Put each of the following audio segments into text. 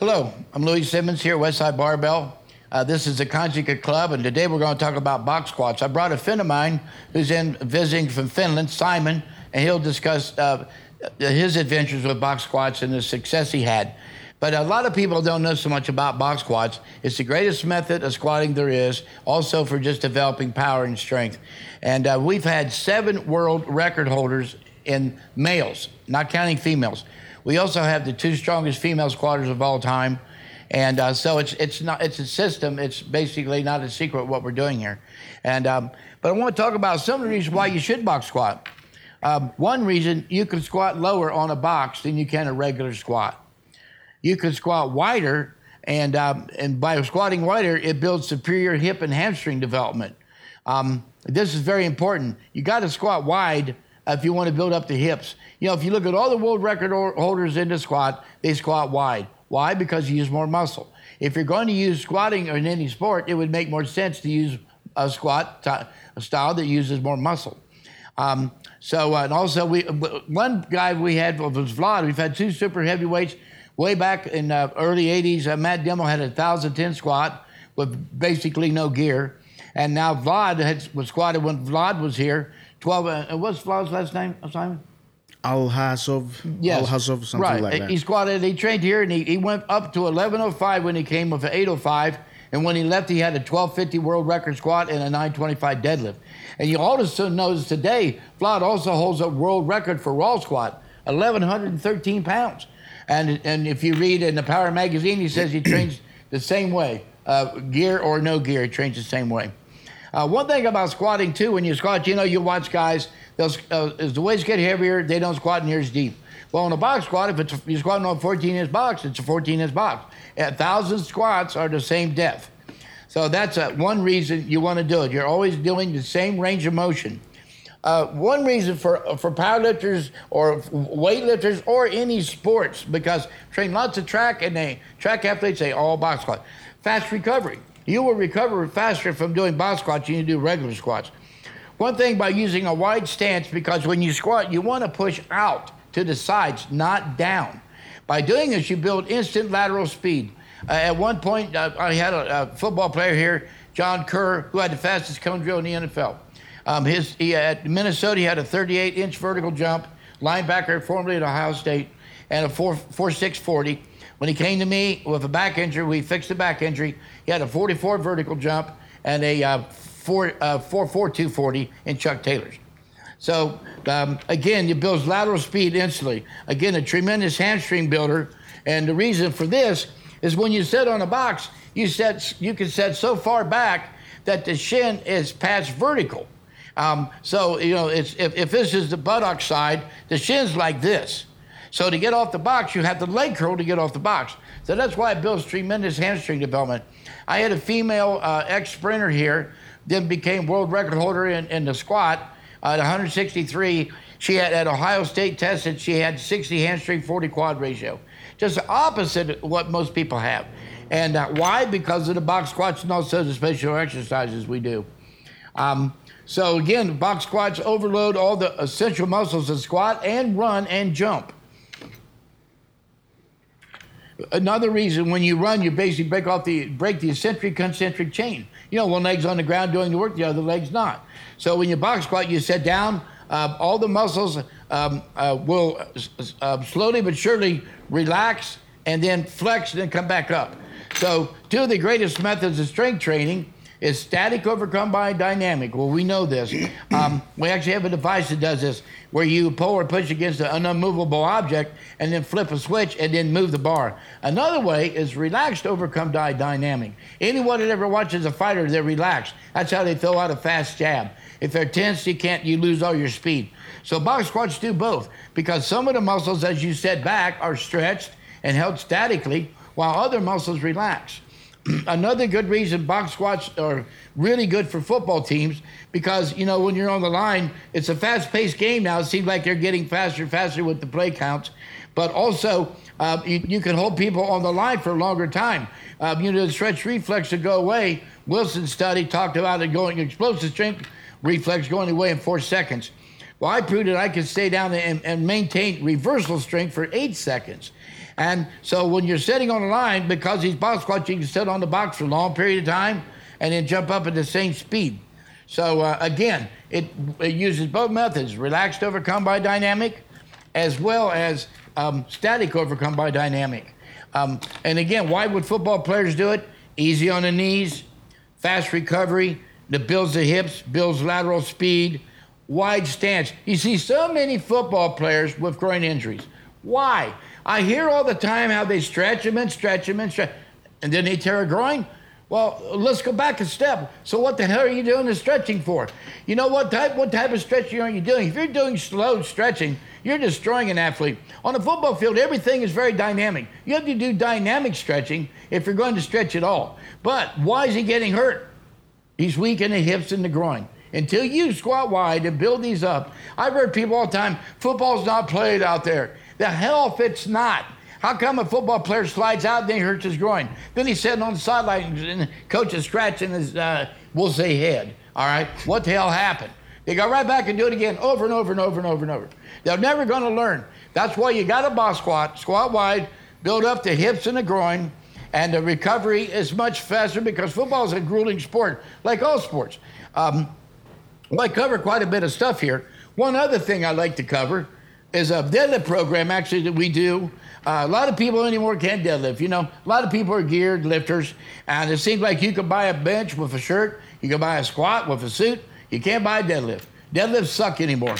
Hello, I'm Louie Simmons here, Westside Barbell. Uh, this is the Conjugate Club, and today we're going to talk about box squats. I brought a friend of mine who's in visiting from Finland, Simon, and he'll discuss uh, his adventures with box squats and the success he had. But a lot of people don't know so much about box squats. It's the greatest method of squatting there is, also for just developing power and strength. And uh, we've had seven world record holders in males, not counting females. We also have the two strongest female squatters of all time. And uh, so it's it's not it's a system. It's basically not a secret what we're doing here. And um, but I want to talk about some of the reasons why you should box squat. Um, one reason you can squat lower on a box than you can a regular squat. You can squat wider, and um, and by squatting wider, it builds superior hip and hamstring development. Um, this is very important. You got to squat wide if you want to build up the hips. You know, if you look at all the world record holders in the squat, they squat wide. Why? Because you use more muscle. If you're going to use squatting in any sport, it would make more sense to use a squat t- a style that uses more muscle. Um, so, uh, and also, we one guy we had was Vlad. We've had two super heavyweights way back in the uh, early 80s. Uh, Matt Dimel had a 1,010 squat with basically no gear. And now Vlad had, was squatted when Vlad was here. 12, uh, what's Vlad's last name, Simon? Alhazov, yes. Alhazov, something right. like that. He squatted, he trained here, and he, he went up to 1105 when he came with an 805. And when he left, he had a 1250 world record squat and a 925 deadlift. And you also notice today, Vlad also holds a world record for raw squat, 1,113 pounds. And, and if you read in the Power magazine, he says he trains the same way, uh, gear or no gear, he trains the same way. Uh, one thing about squatting too, when you squat, you know, you watch guys. They'll, uh, as the weights get heavier, they don't squat near as deep. Well, in a box squat, if it's you're squatting on a 14 inch box, it's a 14 inch box. A thousand squats are the same depth. So that's uh, one reason you want to do it. You're always doing the same range of motion. Uh, one reason for for powerlifters or weightlifters or any sports because train lots of track and they track athletes they all box squat. Fast recovery. You will recover faster from doing box squats than you do regular squats. One thing by using a wide stance, because when you squat, you want to push out to the sides, not down. By doing this, you build instant lateral speed. Uh, at one point, uh, I had a, a, football player here, John Kerr, who had the fastest cone drill in the NFL. Um, his, he, at Minnesota, he had a 38 inch vertical jump, linebacker formerly at Ohio State, and a 4, 4 6 40. When he came to me with a back injury, we fixed the back injury. He had a 44 vertical jump and a uh, 4, uh, 4, 4 240 in Chuck Taylor's. So um, again, it builds lateral speed instantly. Again, a tremendous hamstring builder. And the reason for this is when you sit on a box, you set you can set so far back that the shin is past vertical. Um, so you know, if, if this is the buttock side, the shin's like this. So to get off the box, you have the leg curl to get off the box. So that's why it builds tremendous hamstring development. I had a female uh, ex sprinter here, then became world record holder in, in the squat at 163. She had at Ohio State tested, she had 60 hamstring, 40 quad ratio. Just opposite of what most people have. And uh, why? Because of the box squats and also the special exercises we do. Um, so again, box squats overload all the essential muscles of squat and run and jump. Another reason when you run, you basically break off the break the eccentric concentric chain. You know, one leg's on the ground doing the work, the other leg's not. So when you box squat, you sit down. Uh, all the muscles um, uh, will uh, slowly but surely relax and then flex and then come back up. So two of the greatest methods of strength training is static overcome by dynamic. Well, we know this. Um, we actually have a device that does this, where you pull or push against an unmovable object and then flip a switch and then move the bar. Another way is relaxed overcome by dynamic. Anyone that ever watches a fighter, they're relaxed. That's how they throw out a fast jab. If they're tense, you can't. You lose all your speed. So box squats do both because some of the muscles, as you set back, are stretched and held statically, while other muscles relax. Another good reason box squats are really good for football teams because you know when you're on the line it's a fast-paced game now. It seems like they're getting faster and faster with the play counts. But also uh, you, you, can hold people on the line for a longer time. Uh, you know the stretch reflex to go away wilson's study talked about it going explosive strength reflex going away in four seconds. Well i proved that i could stay down and, and maintain reversal strength for eight seconds And so when you're sitting on the line, because he's box squats, you can sit on the box for a long period of time and then jump up at the same speed. So uh, again, it, it, uses both methods: relaxed overcome by dynamic, as well as um, static overcome by dynamic. Um, and again, why would football players do it? Easy on the knees, fast recovery, that builds the hips, builds lateral speed, wide stance. You see so many football players with groin injuries. Why? I hear all the time how they stretch them and stretch them and stretch, and then they tear a groin. Well, let's go back a step. So what the hell are you doing the stretching for? You know what type what type of stretching are you doing? If you're doing slow stretching, you're destroying an athlete. On a football field, everything is very dynamic. You have to do dynamic stretching if you're going to stretch at all. But why is he getting hurt? He's weak in the hips and the groin. Until you squat wide and build these up, I've heard people all the time, football's not played out there. The hell if it's not. How come a football player slides out, then he hurts his groin? Then he's sitting on the sideline and the coach is scratching his, uh, we'll say, head. All right? What the hell happened? They go right back and do it again over and over and over and over and over. They're never going to learn. That's why you got a box squat, squat wide, build up the hips and the groin, and the recovery is much faster because football is a grueling sport, like all sports. Um, well, I cover quite a bit of stuff here. One other thing I like to cover is a deadlift program actually that we do. Uh, a lot of people anymore can't deadlift. You know, a lot of people are geared lifters, and it seems like you can buy a bench with a shirt, you can buy a squat with a suit. You can't buy a deadlift. Deadlifts suck anymore.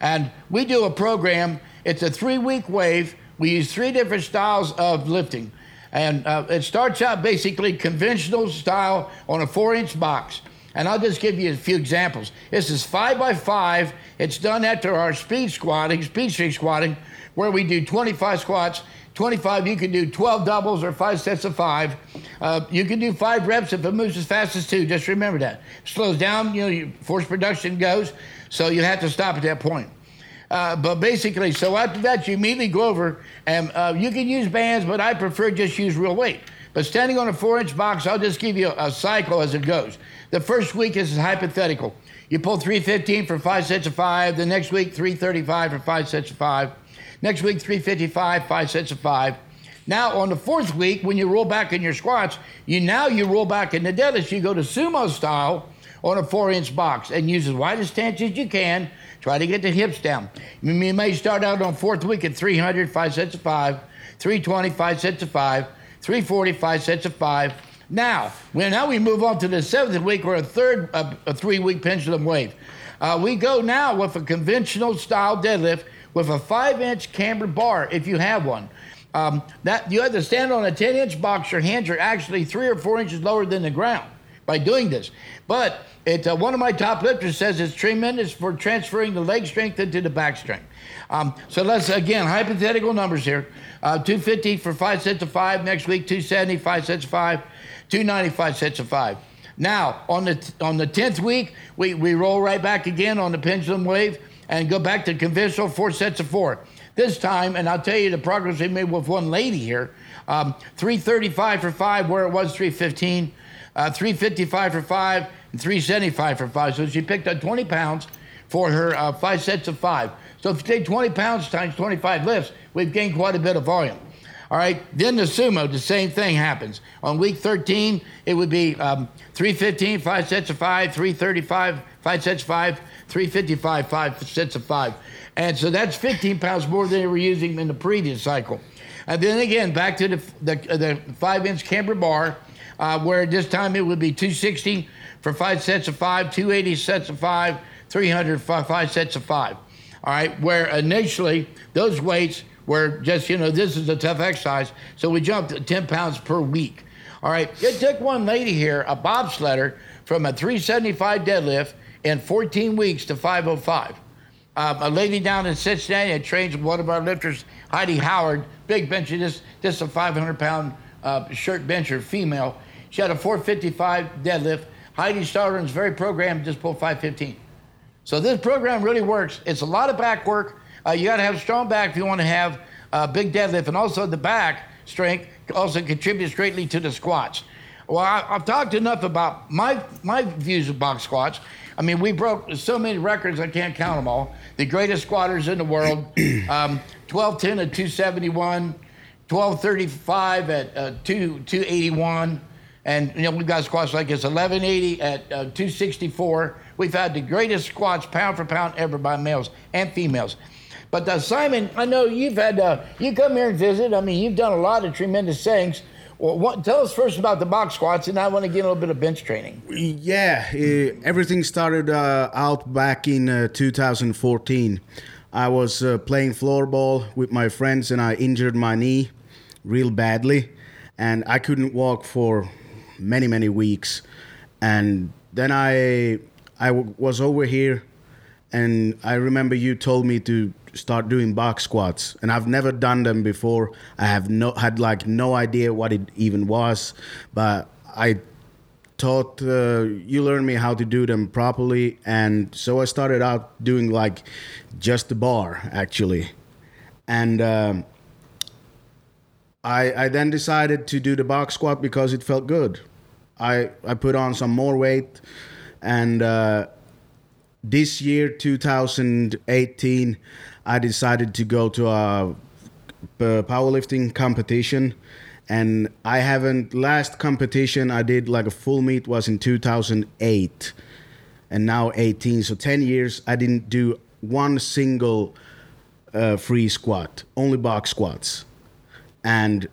And we do a program. It's a three-week wave. We use three different styles of lifting. And uh, it starts out basically conventional style on a four inch box. And I'll just give you a few examples. This is five by five. It's done after our speed squatting, speed streak squatting, where we do 25 squats. 25, you can do 12 doubles or five sets of five. Uh, you can do five reps if it moves as fast as two. Just remember that. Slows down, you know, your force production goes, so you have to stop at that point. Uh, but basically, so after that, you immediately go over and uh, you can use bands, but I prefer just use real weight. But standing on a four inch box, I'll just give you a cycle as it goes. The first week is hypothetical. You pull 315 for five sets of five. The next week, 335 for five sets of five. Next week, 355, five sets of five. Now, on the fourth week, when you roll back in your squats, you now you roll back in the deadlifts. You go to sumo style on a four inch box and use as wide a stance as you can Try to get the hips down. You may start out on fourth week at 300, five sets of five, 320, five sets of five, 340, five sets of five. Now, well, now we move on to the seventh week or a third, uh, a three-week pendulum wave. Uh, we go now with a conventional style deadlift with a five-inch camber bar, if you have one. Um, that you have to stand on a 10-inch box. Your hands are actually three or four inches lower than the ground by doing this. But it, uh, one of my top lifters says it's tremendous for transferring the leg strength into the back strength. Um, so let's, again, hypothetical numbers here. Uh, 250 for five sets of five. Next week, 270, five sets of five. 295 sets of five. Now, on the, on the 10th week, we, we roll right back again on the pendulum wave and go back to conventional four sets of four. This time, and I'll tell you the progress we made with one lady here, um, 335 for five, where it was 315 uh, 355 for five and 375 for five. So she picked up 20 pounds for her uh, five sets of five. So if you take 20 pounds times 25 lifts, we've gained quite a bit of volume. All right, then the sumo, the same thing happens. On week 13, it would be um, 315, five sets of five, 335, five sets of five, 355, five sets of five. And so that's 15 pounds more than they were using in the previous cycle. And then again, back to the, the, the five inch camber bar, uh, where this time it would be 260 for five sets of five, 280 sets of five, 300 five, five sets of five. All right, where initially those weights were just, you know, this is a tough exercise, so we jumped 10 pounds per week. All right, it took one lady here, a bobsledder, from a 375 deadlift in 14 weeks to 505. Um, a lady down in Cincinnati that trains one of our lifters, Heidi Howard, big bench, this, this is a 500 pound uh, shirt bencher, female. She had a 455 deadlift. Heidi Starlin's very programmed, just pulled 515. So this program really works. It's a lot of back work. Uh, you got to have strong back if you want to have a big deadlift, and also the back strength also contributes greatly to the squats. Well, I, have talked enough about my my views of box squats. I mean, we broke so many records I can't count them all. The greatest squatters in the world, um, 1210 to 271, 1235 at uh, 2 281. And you know we've got squats like this 1180 at uh, 264. We've had the greatest squats pound for pound ever by males and females. But uh, Simon, I know you've had uh, you come here and visit. I mean, you've done a lot of tremendous things. Well, what, tell us first about the box squats, and I want to get a little bit of bench training. Yeah, uh, everything started uh, out back in uh, 2014. I was uh, playing floorball with my friends, and I injured my knee real badly, and I couldn't walk for many many weeks. And then I I w- was over here, and I remember you told me to start doing box squats, and I've never done them before. I have no had like no idea what it even was, but I taught uh, you learned me how to do them properly, and so I started out doing like just the bar actually, and. Um, I, I then decided to do the box squat because it felt good. I, I put on some more weight, and uh, this year, 2018, I decided to go to a, powerlifting competition. And I haven't, last competition I did like a full meet was in 2008, and now 18. So 10 years, I didn't do one single uh, free squat, only box squats and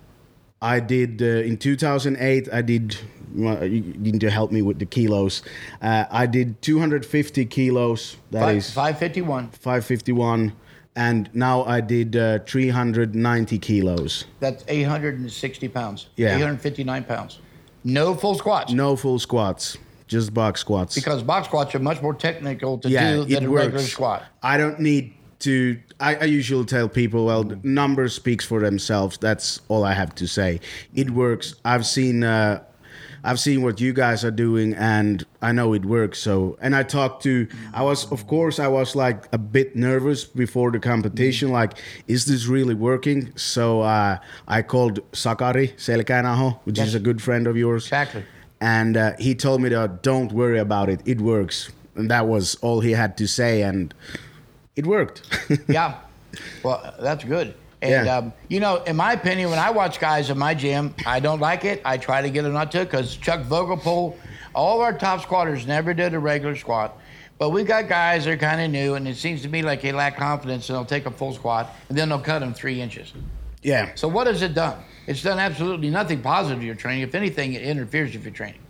I did uh, in 2008. I did. well, You need to help me with the kilos. Uh, I did 250 kilos. That Five, is 551. 551, and now I did uh, 390 kilos. That's 860 pounds. Yeah. 859 pounds. No full squats. No full squats, just box squats. Because box squats are much more technical to yeah, do than a works. regular squat. I don't need to. I, I usually tell people, well, numbers speaks for themselves. That's all I have to say. It works. I've seen. Uh, I've seen what you guys are doing, and I know it works. So, and I talked to. I was, of course, I was like a bit nervous before the competition. Like, is this really working? So, uh, I called Sakari Selkäinaho, which is a good friend of yours. Exactly. And uh, he told me that don't worry about it. It works, and that was all he had to say, and it worked. yeah. Well, that's good. And, Yeah. um, you know, in my opinion, when I watch guys in my gym, I don't like it. I try to get them not to because Chuck Vogelpohl, all of our top squatters never did a regular squat. But we've got guys that are kind of new, and it seems to me like they lack confidence, and they'll take a full squat, and then they'll cut them three inches. yeah. So what has it done? It's done absolutely nothing positive to your training. If anything, it interferes with your training.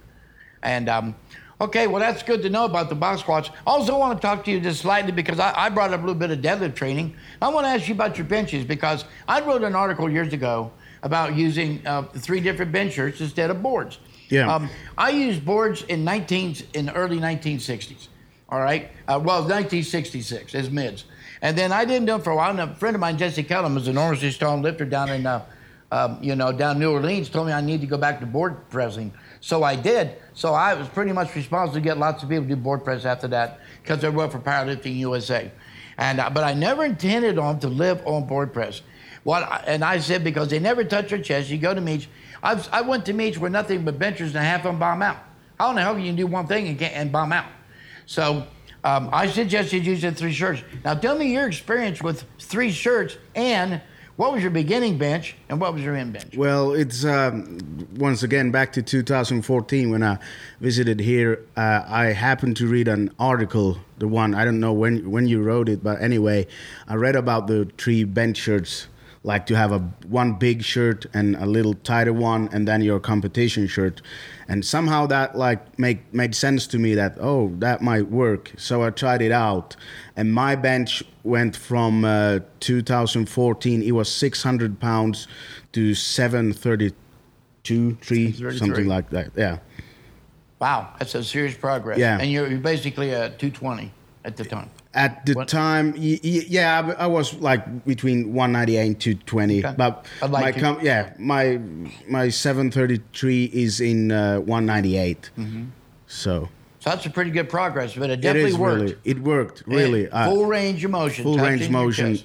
And um, okay, well that's good to know about the box squats. I also want to talk to you just slightly because I, I brought up a little bit of deadlift training. I want to ask you about your benches because I wrote an article years ago about using uh, three different bench shirts instead of boards. Yeah. Um, I used boards in 19 in the early 1960s. All right. Uh, well, 1966 as mids, and then I didn't do them for a while. And a friend of mine, Jesse Kellum, was an enormously strong lifter down in, uh, um, you know, down New Orleans. Told me I need to go back to board pressing, so I did. So I was pretty much responsible to get lots of people to do board press after that because I worked for Powerlifting USA, and uh, but I never intended on to live on board press. What I- and I said because they never touch your chest. You go to meets. I've, I went to meets where nothing but benchers and half of them bomb out. How in the hell can you do one thing and, can't, and bomb out? So um, I suggested using three shirts. Now tell me your experience with three shirts and what was your beginning bench and what was your end bench? Well, it's um, once again back to 2014 when I visited here. Uh, I happened to read an article, the one I don't know when when you wrote it, but anyway, I read about the three bench shirts, like to have a one big shirt and a little tighter one, and then your competition shirt, and somehow that like make made sense to me that oh that might work. So I tried it out, and my bench went from uh, 2014. It was 600 pounds to 732, three, something like that. Yeah. Wow, that's a serious progress. Yeah. And you're, you're basically a 220 at the time. At the What- time, yeah, I was like between 198 and 220. Okay. But like my com- yeah, my my 733 is in uh, 198. Mm-hmm. So So that's a pretty good progress, but it it definitely worked. really it worked really. Uh, full range of motion. full range motion.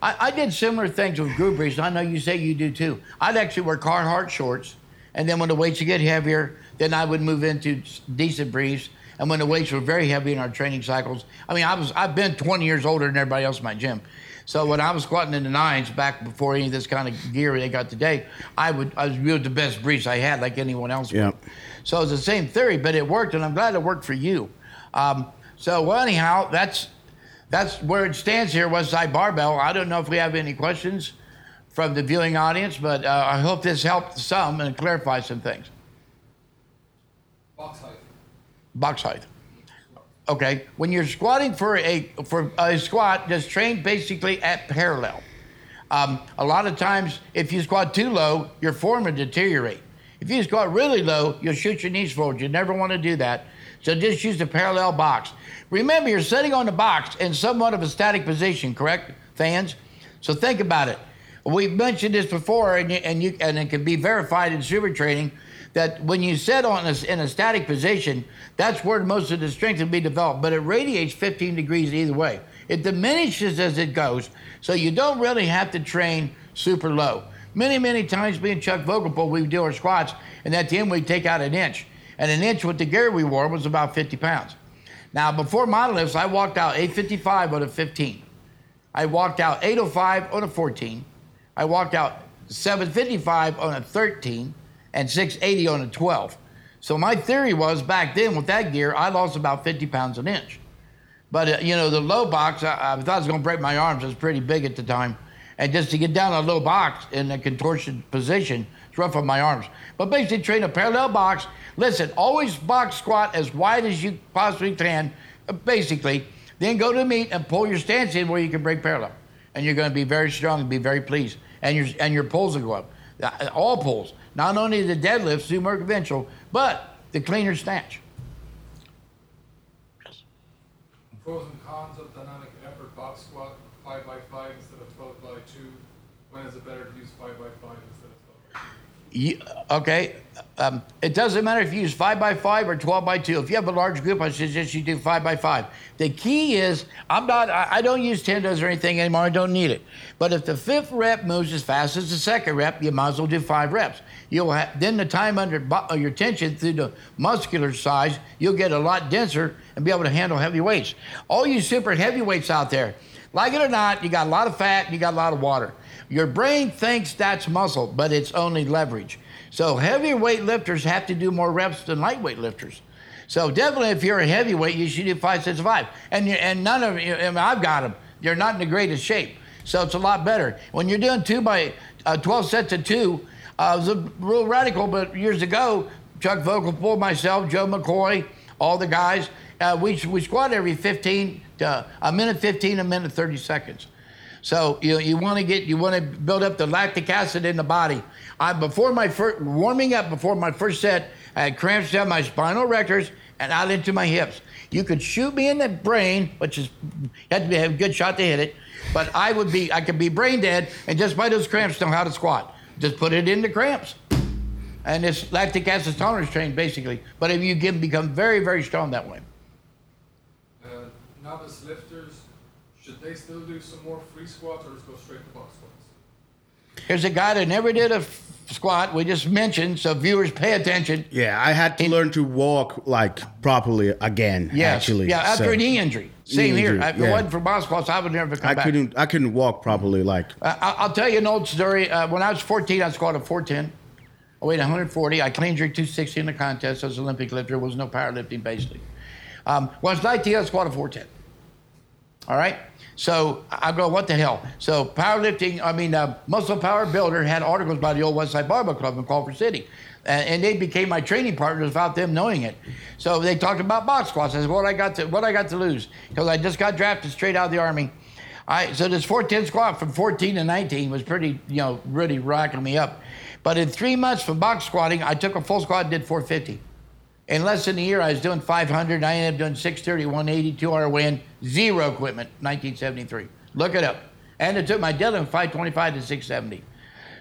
I, I did similar things with group briefs. I know you say you do too. I'd actually wear Carhartt shorts, and then when the weights would get heavier, then I would move into decent briefs. And when the weights were very heavy in our training cycles, I mean, I was I've been 20 years older than everybody else in my gym, So when I was squatting in the nines back before any of this kind of gear they got today, I would I was with the best briefs I had, like anyone else. Yeah. So it's the same theory, but it worked, and I'm glad it worked for you. Um, so well, anyhow, that's that's where it stands here, Westside Barbell. I don't know if we have any questions from the viewing audience, but uh, I hope this helped some and clarify some things. Box height. Box height. Okay, when you're squatting for a for a squat, just train basically at parallel. Um, a lot of times, if you squat too low, your form will deteriorate. If you squat really low, you'll shoot your knees forward. You never want to do that. So just use the parallel box. Remember, you're sitting on the box in somewhat of a static position, correct, fans? So think about it. We've mentioned this before, and, you, and, you, and it can be verified in Supertraining that when you sit on a, in a static position, that's where most of the strength will be developed. But it radiates 15 degrees either way. It diminishes as it goes, so you don't really have to train super low. Many, many times, being Chuck Vogelpohl, we do our squats, and at the end we take out an inch. And an inch with the gear we wore was about 50 pounds. Now, before monoliths, I walked out 855 on a 15. I walked out 805 on a 14. I walked out 755 on a 13 and 680 on a 12. So my theory was back then with that gear, I lost about 50 pounds an inch. But uh, you know, the low box, I, I thought I was going to break my arms. I was pretty big at the time, and just to get down a low box in a contortion position, it's rough on my arms. But basically, train a parallel box. Listen, always box squat as wide as you possibly can, uh, basically. Then go to the meet and pull your stance in where you can break parallel, and you're going to be very strong and be very pleased, and your and your pulls will go up. Uh, All pulls, not only the deadlifts, sumo conventional, but the cleaner snatch. Pros and cons of dynamic effort box squat, five by five instead of twelve by two. When is it better to use five by five instead of twelve by two? You, okay, um, it doesn't matter if you use five by five or twelve by two. If you have a large group, I suggest you do five by five. The key is I'm not. I, I don't use tendos or anything anymore. I don't need it. But if the fifth rep moves as fast as the second rep, you might as well do five reps. You'll have, then the time under uh, your tension through the muscular size, you'll get a lot denser and be able to handle heavy weights. All you super heavyweights out there, like it or not, you got a lot of fat, and you got a lot of water. Your brain thinks that's muscle, but it's only leverage. So heavyweight lifters have to do more reps than lightweight lifters. So definitely, if you're a heavyweight, you should do five sets of five. And you, and none of you, I mean, I've got them. You're not in the greatest shape, so it's a lot better. When you're doing two by uh, 12 sets of two, uh, it was a real radical. But years ago, Chuck Vogelpohl, myself, Joe McCoy, all the guys, uh, we we squat every 15 to a minute 15, a minute 30 seconds. So you you want to get you want to build up the lactic acid in the body. I before my first warming up before my first set, I had cramps down my spinal erectors and out into my hips. You could shoot me in the brain, which is you had to be, have a good shot to hit it, but I would be I could be brain dead and just by those cramps know how to squat. Just put it in the cramps. And it's lactic acid tolerance trained basically. But if you can become very, very strong that way. Uh, novice should they still do some more free squats or just go straight to box squats? Here's a guy that never did a f- squat. We just mentioned, so viewers pay attention. Yeah, I had to learn to walk like properly again. Yes. actually, Yeah, after so a knee injury. Same Knee here. injury, If it wasn't for box squats, I would never come I back. couldn't. I couldn't walk properly. Like Uh, I- I'll tell you an old story. Uh, when I was 14, I squatted 410. I weighed 140. I clean jerked 260 in the contest. I was an Olympic lifter. There was no powerlifting, basically. Um, when I was 19, I squatted 410. All right? So I go, what the hell? So powerlifting, I mean, uh, Muscle Power Builder had articles by the old West Side Barbell Club in Culver City. And, and they became my training partners without them knowing it. So they talked about box squats. I said, what I got to, what I got to lose? Because I just got drafted straight out of the Army. I, so this 410 squat from 14 to 19 was pretty, you know, really rocking me up. But in three months from box squatting, I took a full squat and did 450. In less than a year, I was doing 500. I ended up doing 630, 180, 2 hour win, zero equipment, 1973. Look it up. And it took my deadlift from 525 to 670.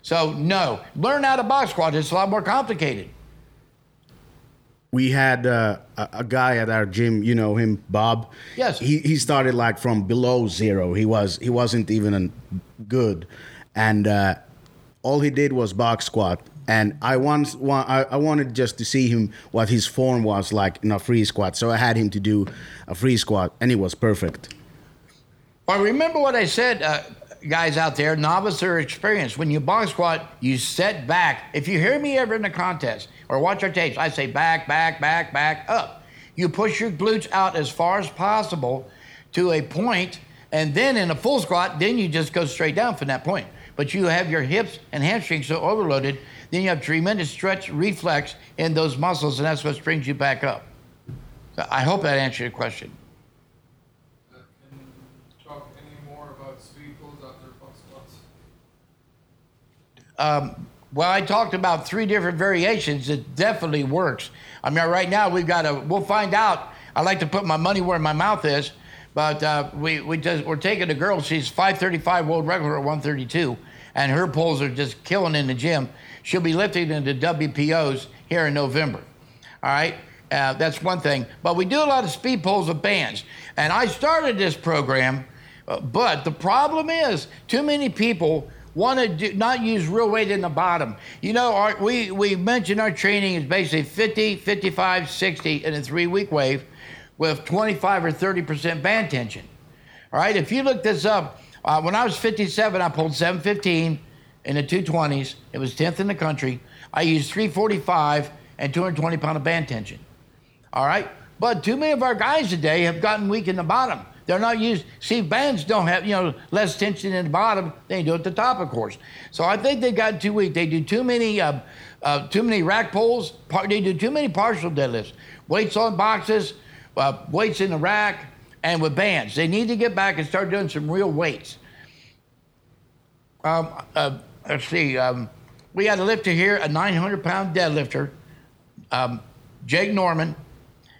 So, no, learn how to box squat. It's a lot more complicated. we had uh, a, a guy at our gym. You know him, Bob. Yes. He he started like from below zero. He was he wasn't even good, and uh, all he did was box squat. And I once I wanted just to see him what his form was like in a free squat. So I had him to do a free squat, and it was perfect. Well, remember what I said. Uh, guys out there, novice or experienced, when you box squat, you set back. If you hear me ever in a contest or watch our tapes, I say back, back, back, back, up. You push your glutes out as far as possible to a point, and then in a full squat, then you just go straight down from that point. But you have your hips and hamstrings so overloaded, then you have tremendous stretch reflex in those muscles, and that's what brings you back up. So I hope that answered your question. Uh, Can you talk any more about speed pulls after? Um, well, I talked about three different variations. It definitely works. I mean, right now we've got to. We'll find out. I like to put my money where my mouth is, but uh, we we just we're taking a girl. She's 535 world record at 132, and her pulls are just killing in the gym. She'll be lifting into WPOs here in November. All right. Uh, that's one thing. But we do a lot of speed pulls with bands. And I started this program, uh, but the problem is too many people want to do, not use real weight in the bottom. You know, our, we, we mentioned our training is basically 50, 55, 60 in a three week wave with 25 or 30% band tension. All right, if you look this up, uh, when I was 57, I pulled 715 in the 220s. It was 10th in the country. I used 345 and 220 pound of band tension. All right, but too many of our guys today have gotten weak in the bottom. They're not used. See, bands don't have you know less tension in the bottom. They do at the top, of course. So I think they've gotten too weak. They do too many, uh, uh, too many rack pulls. Par- they do too many partial deadlifts. Weights on boxes, uh, weights in the rack, and with bands. They need to get back and start doing some real weights. Um, uh, let's see. Um, we had a lifter here, a 900 pound deadlifter, um, Jake Norman,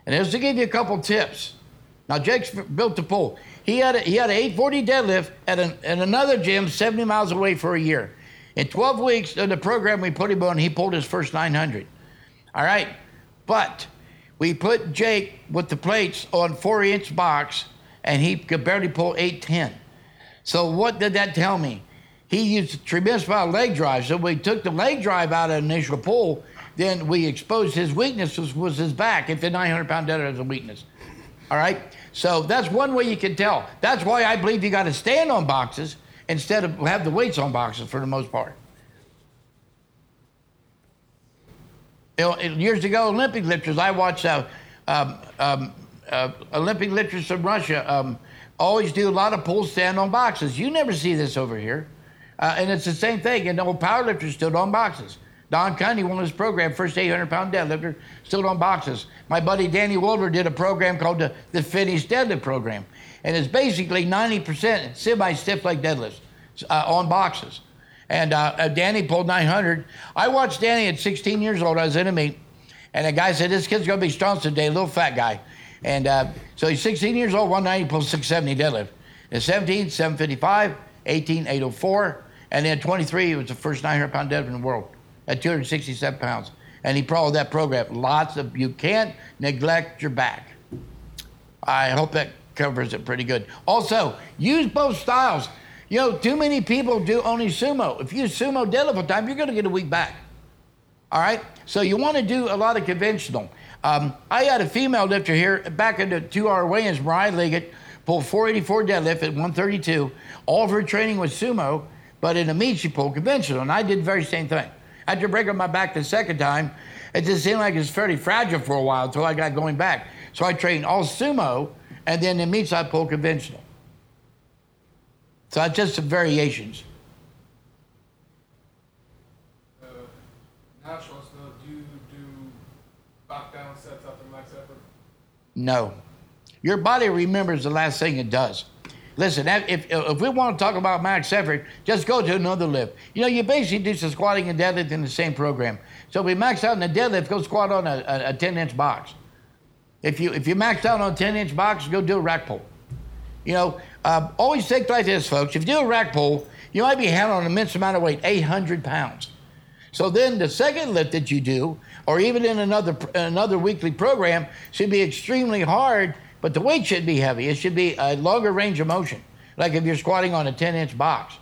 and just to give you a couple tips. Now Jake's built to pull. He had a, he had an 840 deadlift at, an, at another gym 70 miles away for a year. In 12 weeks of the program we put him on, he pulled his first 900. All right, but we put Jake with the plates on four inch box, and he could barely pull 810. So what did that tell me? He used a tremendous amount of leg drive. So we took the leg drive out of initial pull, then we exposed his weakness was, was his back. If the 900 pound deadlift is a weakness. All right? So that's one way you can tell. That's why I believe you got to stand on boxes instead of have the weights on boxes for the most part. You know, years ago, Olympic lifters, I watched uh, um, um, uh, Olympic lifters from Russia um, always do a lot of pull stand on boxes. You never see this over here. Uh, and it's the same thing. And the old still on boxes. Don Cundy won his program, first 800 pound deadlifter, still on boxes. My buddy Danny Wohleber did a program called the, the Deadlift Program. And it's basically 90% semi stiff leg deadlifts uh, on boxes. And uh, uh, Danny pulled 900. I watched Danny at 16 years old. I was in a meet. And a guy said, This kid's to be strong today, little fat guy. And uh, so he's 16 years old, 190, pulls 670 deadlift. At 17, 755, 18, 804. And then 23, he was the first 900 pound deadlift in the world at 267 pounds. And he followed that program. Lots of, you can't neglect your back. I hope that covers it pretty good. Also, use both styles. You know, too many people do only sumo. If you sumo deadlift all time, you're going to get a week back. All right? So you want to do a lot of conventional. Um, I had a female lifter here back in the two hour weigh ins, Mariah Liggett, pulled 484 deadlift at 132. All of her training was sumo, but in a meet, she pulled conventional. And I did the very same thing. After breaking my back the second time, it just seemed like it was fairly fragile for a while until I got going back. So I trained all sumo, and then in meets I pulled conventional. So it's just some variations. Uh, Nash wants to know, do you do back sets after max effort? No. Your body remembers the last thing it does. Listen, if, if we want to talk about max effort, just go to another lift. You know, you basically do some squatting and deadlift in the same program. So if we max out in the deadlift, go squat on a, a, a 10 inch box. If you, if you max out on a 10 inch box, go do a rack pull. You know, uh, always think like this, folks. If you do a rack pull, you might be handling an immense amount of weight, 800 pounds. So then the second lift that you do, or even in another, another weekly program, should be extremely hard but the weight should be heavy. It should be a longer range of motion, like if you're squatting on a 10 inch box.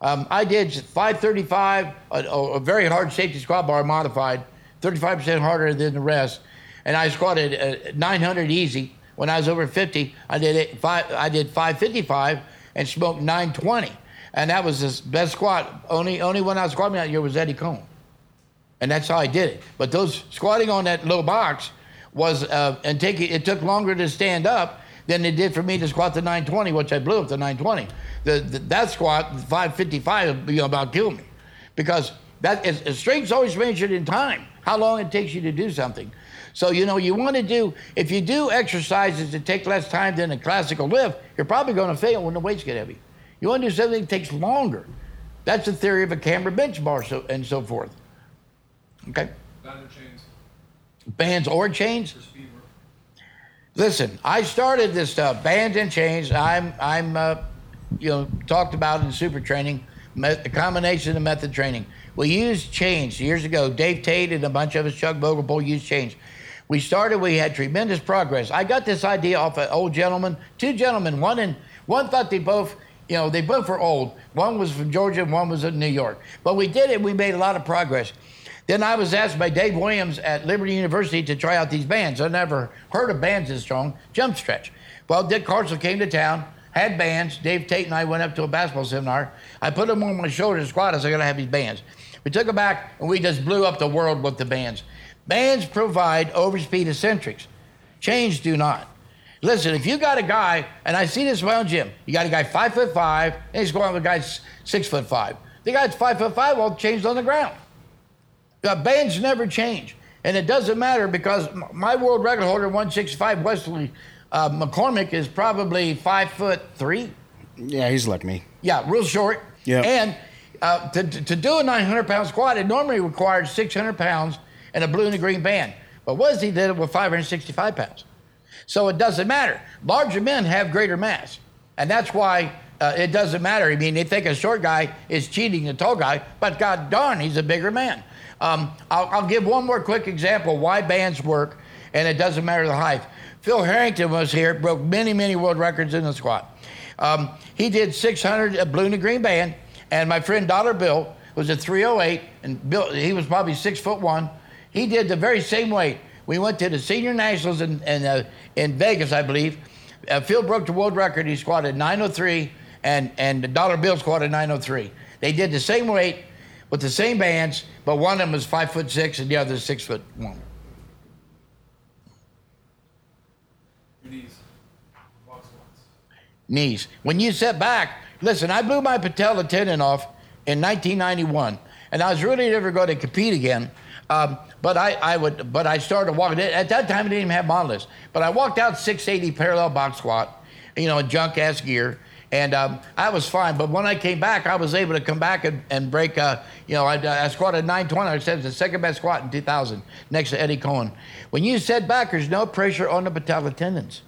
Um, I did 535, a, a, very hard safety squat bar modified, 35% harder than the rest. And I squatted uh, 900 easy. When I was over 50, I did, it, five, I did 555 and smoked 920. And that was the best squat. Only only one I was squatting that year was Eddie Coan. And that's how I did it. But those squatting on that little box was, uh, and take it, it took longer to stand up than it did for me to squat the 920, which I blew up the 920. The, the, that squat, 555, you know, about killed me. Because that is, strength's always measured in time, how long it takes you to do something. So, you know, you want to do, if you do exercises that take less time than a classical lift, you're probably going to fail when the weights get heavy. You want to do something that takes longer. That's the theory of a camber bench bar so, and so forth. Okay? Band or chains? Bands or chains? For speed work. Listen, I started this stuff, bands and chains. I'm, I'm, uh, you know, talked about in Supertraining, a combination of method training. We used chains years ago. Dave Tate and a bunch of us, Chuck Vogelpohl, used chains. We started, we had tremendous progress. I got this idea off an old gentleman, two gentlemen, one in, one thought they both, you know, they both were old. One was from Georgia, one was in New York. But we did it, we made a lot of progress. Then I was asked by Dave Williams at Liberty University to try out these bands. I never heard of bands this strong, jump stretch. Well, Dick Carson came to town, had bands. Dave Tate and I went up to a basketball seminar. I put them on my shoulder to squat. I said, I gotta have these bands. We took them back and we just blew up the world with the bands. Bands provide overspeed eccentrics. Chains do not. Listen, if you got a guy, and I see this in my own gym, you got a guy five foot five, and he's going with a guy six foot five. The guy's five foot five, well, changed on the ground. The bands never change. And it doesn't matter because my world record holder, 165, Wesley uh, McCormick, is probably five foot three. Yeah, he's like me. Yeah, real short. Yeah. And uh, to, to do a 900 pound squat, it normally requires 600 pounds and a blue and a green band. But Wesley did it with 565 pounds. So it doesn't matter. Larger men have greater mass. And that's why uh, it doesn't matter. I mean, they think a short guy is cheating the tall guy, but god darn, he's a bigger man. Um, I'll, I'll, give one more quick example why bands work, and it doesn't matter the height. Phil Harrington was here, broke many, many world records in the squat. Um, he did 600 a blue and a green band, and my friend Dollar Bill was a 308, and Bill he was probably six foot one. He did the very same weight. We went to the senior nationals in in, uh, in Vegas, I believe. Uh, Phil broke the world record. He squatted 903, and and the Dollar Bill squatted 903. They did the same weight with the same bands, but one of them was five foot six and the other is six foot one. Knees. Box. Knees. When you sit back, listen, I blew my patella tendon off in 1991, and I was really never going to compete again. Um, but I, I would, but I started walking. At that time, I didn't even have monoliths. But I walked out 680 parallel box squat, you know, in junk ass gear, and um, I was fine. But when I came back, I was able to come back and, and break. Uh, you know, I, I squatted 920. I said it's the second best squat in 2000, next to Eddie Coan. When you set back, there's no pressure on the patella tendons.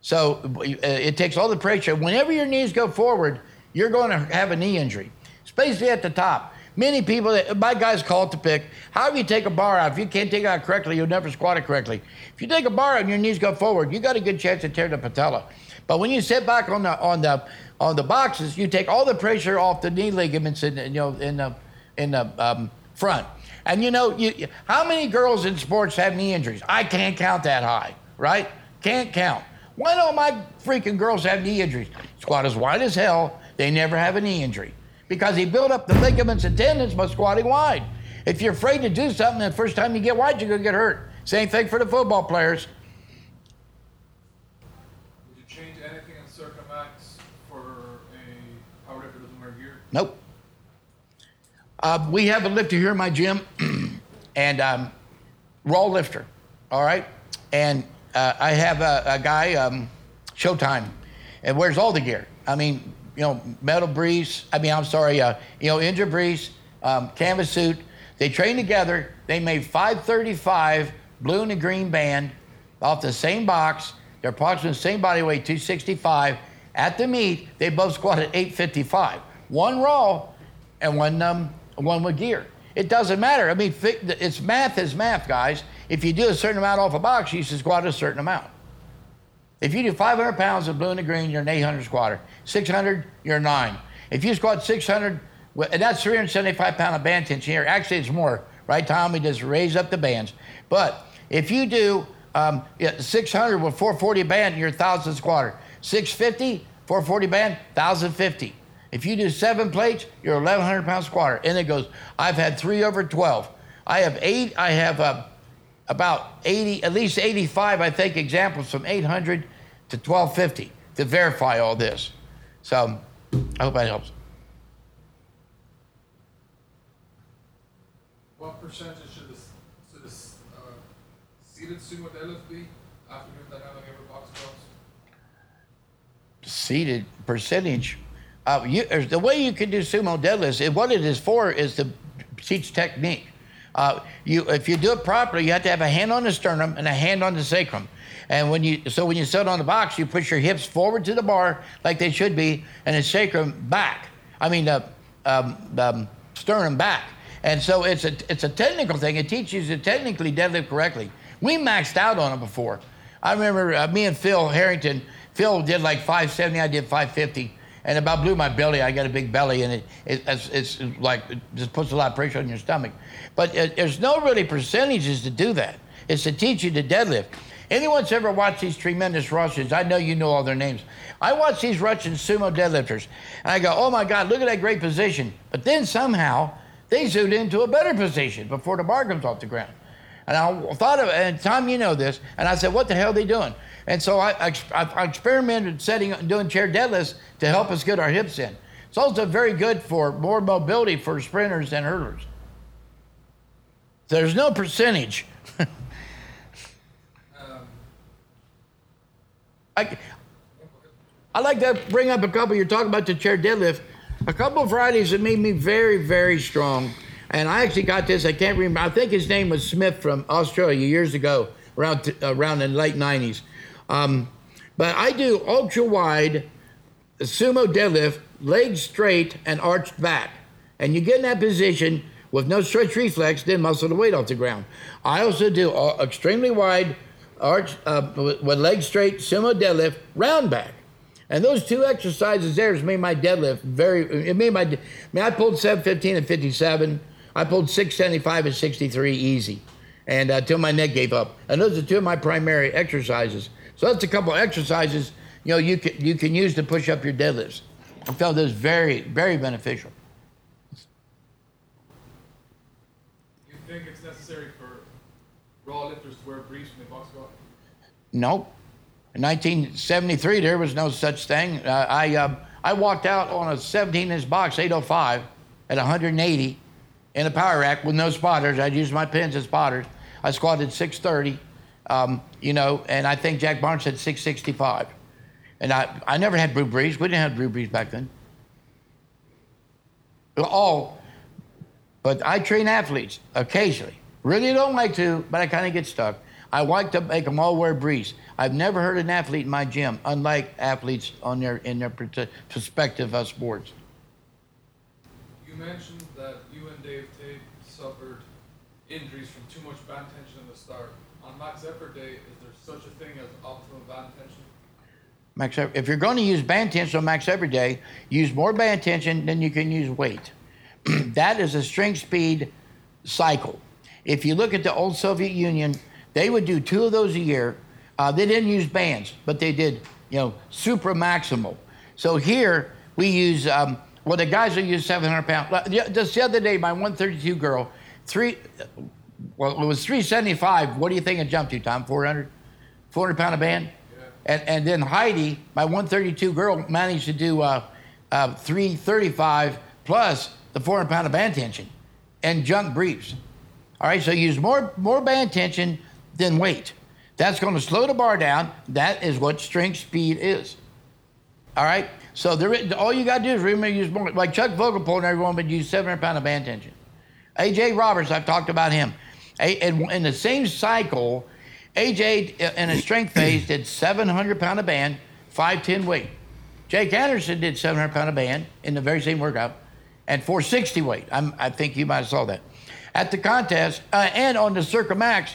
So uh, it takes all the pressure. Whenever your knees go forward, you're going to have a knee injury, especially at the top. Many people, that, my guys call it to pick. However you take a bar out, if you can't take it out correctly, you'll never squat it correctly. If you take a bar out and your knees go forward, you got a good chance to tear the patella. But when you sit back on the on the on the boxes, you take all the pressure off the knee ligaments in you know in the in the um, front. And you know, you, how many girls in sports have knee injuries? I can't count that high, right? Can't count. Why don't my freaking girls have knee injuries? Squat as wide as hell. They never have a knee injury because he built up the ligaments and tendons by squatting wide. If you're afraid to do something the first time you get wide, you're going to get hurt. Same thing for the football players. Would you change anything in Circa Max for a power lifter doesn't wear gear? Nope. Uh, we have a lifter here in my gym, and um, raw lifter, all right? And uh, I have a, a guy, um, Showtime, and wears all the gear. I mean, you know, metal breeze. I mean, I'm sorry, uh, you know, injured breeze, um, canvas suit. They trained together. They made 535 blue and a green band off the same box. They're approximately the same body weight, 265. At the meet, they both squatted 855. One raw and one, um, one with gear. It doesn't matter. I mean, it's math is math, guys. If you do a certain amount off a box, you should squat a certain amount. If you do 500 pounds of blue and green, you're an 800 squatter. 600, you're nine. If you squat 600, and that's 375 pound of band tension here. Actually, it's more, right, Tom? We just raise up the bands. But if you do um, 600 with 440 band, you're a 1,000 squatter. 650, 440 band, 1,050. If you do seven plates, you're 1,100 pound squatter. And it goes, I've had three over 12. I have eight, I have uh, about 80, at least 85, I think, examples from 800 to 1250 to verify all this. So I hope that helps. What percentage should this uh, seated sumo deadlift be after doing dynamic effort box squats? seated percentage. Uh, you, the way you can do sumo deadlifts, what it is for is to teach technique. Uh, you, if you do it properly, you have to have a hand on the sternum and a hand on the sacrum. And when you, so when you sit on the box, you push your hips forward to the bar like they should be, and the sacrum back. I mean, the um, um, sternum back. And so it's a, it's a technical thing. It teaches you to technically deadlift correctly. We maxed out on it before. I remember uh, me and Phil Harrington. Phil did like 570. I did 550, and about blew my belly. I got a big belly, and it, it it's, it's like it just puts a lot of pressure on your stomach. But uh, there's no really percentages to do that. It's to teach you to deadlift. Anyone's ever watched these tremendous Russians? I know you know all their names. I watch these Russian sumo deadlifters, and I go, "Oh my God, look at that great position!" But then somehow they zoom into a better position before the bar comes off the ground. And I thought of, it, and Tom, you know this, and I said, what the hell are they doing? And so I, I, I experimented setting, doing chair deadlifts to help us get our hips in. It's also very good for more mobility for sprinters and hurdlers. There's no percentage. I, I like to bring up a couple. You're talking about the chair deadlift. A couple of varieties that made me very, very strong. And I actually got this. I can't remember. I think his name was Smith from Australia years ago, around around in late '90s. Um, but I do ultra wide sumo deadlift, legs straight and arched back. And you get in that position with no stretch reflex, then muscle the weight off the ground. I also do uh, extremely wide arch uh, with, with legs straight sumo deadlift, round back. And those two exercises there has made my deadlift very. It made my. I mean, I pulled 715 and 57. I pulled 675 and 63 easy, and uh, till my neck gave up. And those are two of my primary exercises. So that's a couple of exercises you know you can you can use to push up your deadlifts. I felt this very very beneficial. Do you think it's necessary for raw lifters to wear briefs when they box squat? Nope. In 1973, there was no such thing. Uh, I, uh, I walked out on a 17 inch box, 805, at 180 in a power rack with no spotters. I'd use my pins as spotters. I squatted 630, um, you know, and I think Jack Barnes said 665. And I, I never had brew breeze. We didn't have brew breeze back then. All, but I train athletes occasionally. Really don't like to, but I kind of get stuck. I like to make them all wear briefs. I've never heard an athlete in my gym, unlike athletes on their in their perspective of sports. You mentioned that you and Dave Tate suffered injuries from too much band tension in the start. On max effort day, is there such a thing as optimal band tension? Max, if you're going to use band tension on max every day, use more band tension than you can use weight. that is a strength speed cycle. If you look at the old Soviet Union, they would do two of those a year. Uh, they didn't use bands, but they did, you know, supra maximal. So here we use, um, well, the guys will use 700 pounds. Just the other day, my 132 girl, three, well, it was 375. What do you think it jumped to, Tom? 400? 400 pound a band? And, and then Heidi, my 132 girl, managed to do uh, uh, 335 plus the 400 pound of band tension and junk briefs. All right, so use more, more band tension than weight. That's going to slow the bar down. That is what strength speed is. All right, so there, all you got to do is remember use more. Like Chuck Vogelpohl and everyone would use 700 pound of band tension. AJ Roberts, I've talked about him. A- In the same cycle, AJ in a strength phase did 700 pound of band, 510 weight. Jake Anderson did 700 pound of band in the very same workout and 460 weight. I'm, I think you might have saw that. At the contest uh, and on the Circa Max,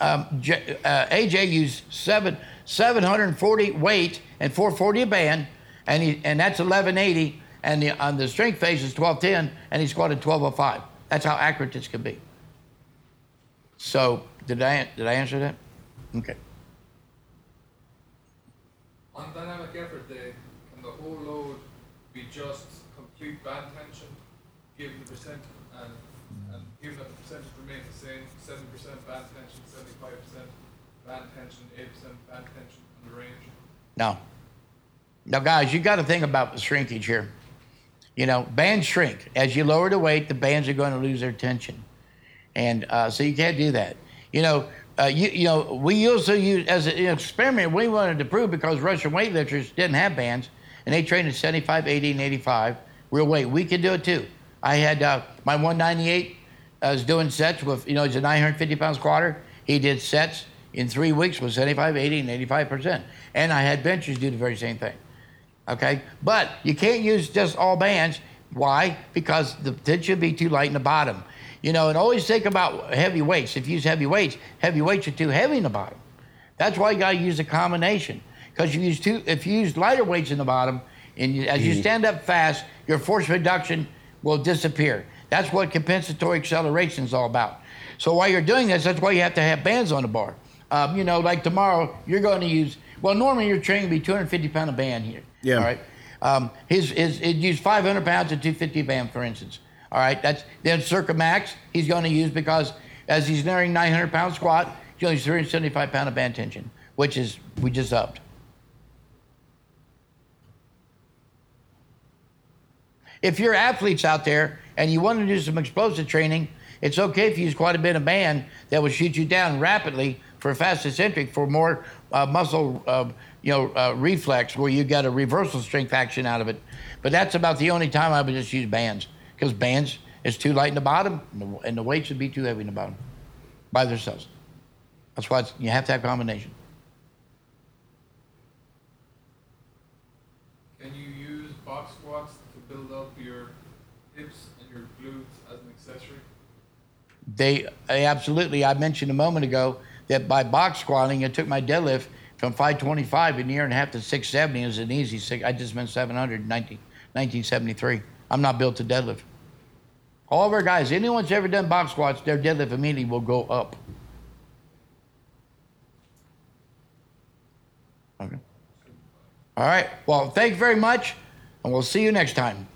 um, J, uh, AJ used seven, 740 weight and 440 a band, and, he, and that's 1180. And the, on the strength phase is 1210, and he squatted 1205. That's how accurate this can be. So, did I, did I answer that? Okay. On dynamic effort day, can the whole load be just complete band tension, given the percent, and, and given that the percentage remains the same, seven percent band tension, seventy-five percent band tension, eight percent band tension on the range. No. Now, guys, you got to think about the shrinkage here. You know, bands shrink. As you lower the weight, the bands are going to lose their tension. And uh, so you can't do that. You know, uh, you, you know, we also use, as an experiment, we wanted to prove because Russian weightlifters didn't have bands and they trained at 75, 80, and 85 real weight. We could do it too. I had uh, my 198 I was doing sets with, you know, he's a 950 pound squatter. He did sets in three weeks with 75, 80, and 85%. And I had benchers do the very same thing. Okay? But you can't use just all bands. Why? Because the it should be too light in the bottom. You know, and always think about heavy weights. If you use heavy weights, heavy weights are too heavy in the bottom. That's why you got to use a combination. Because you use two, if you use lighter weights in the bottom, and you, as you stand up fast, your force reduction will disappear. That's what compensatory acceleration is all about. So while you're doing this, that's why you have to have bands on the bar. Um, you know, like tomorrow, you're going to use. Well, normally your training would be 250 pound of band here. Yeah. All right. Um, his his it used 500 pounds at 250 band, for instance. All right. That's then Circa Max. He's going to use because as he's nearing 900 pound squat, he's only 375 pound of band tension, which is we just upped. If you're athletes out there and you want to do some explosive training, it's okay if you use quite a bit of band that will shoot you down rapidly for fast eccentric for more uh, muscle, uh, you know, uh, reflex where you got a reversal strength action out of it. But that's about the only time I would just use bands because bands is too light in the bottom and the, and the weights would be too heavy in the bottom by themselves. That's why it's, you have to have combination. Can you use box squats to build up your hips and your glutes as an accessory? They, they absolutely. I mentioned a moment ago that by box squatting, it took my deadlift from 525 in a year and a half to 670. is an easy six. I just spent 700 in 19, 1973. I'm not built to deadlift. All of our guys, anyone's ever done box squats, their deadlift immediately will go up. Okay. All right. Well, thank you very much, and we'll see you next time.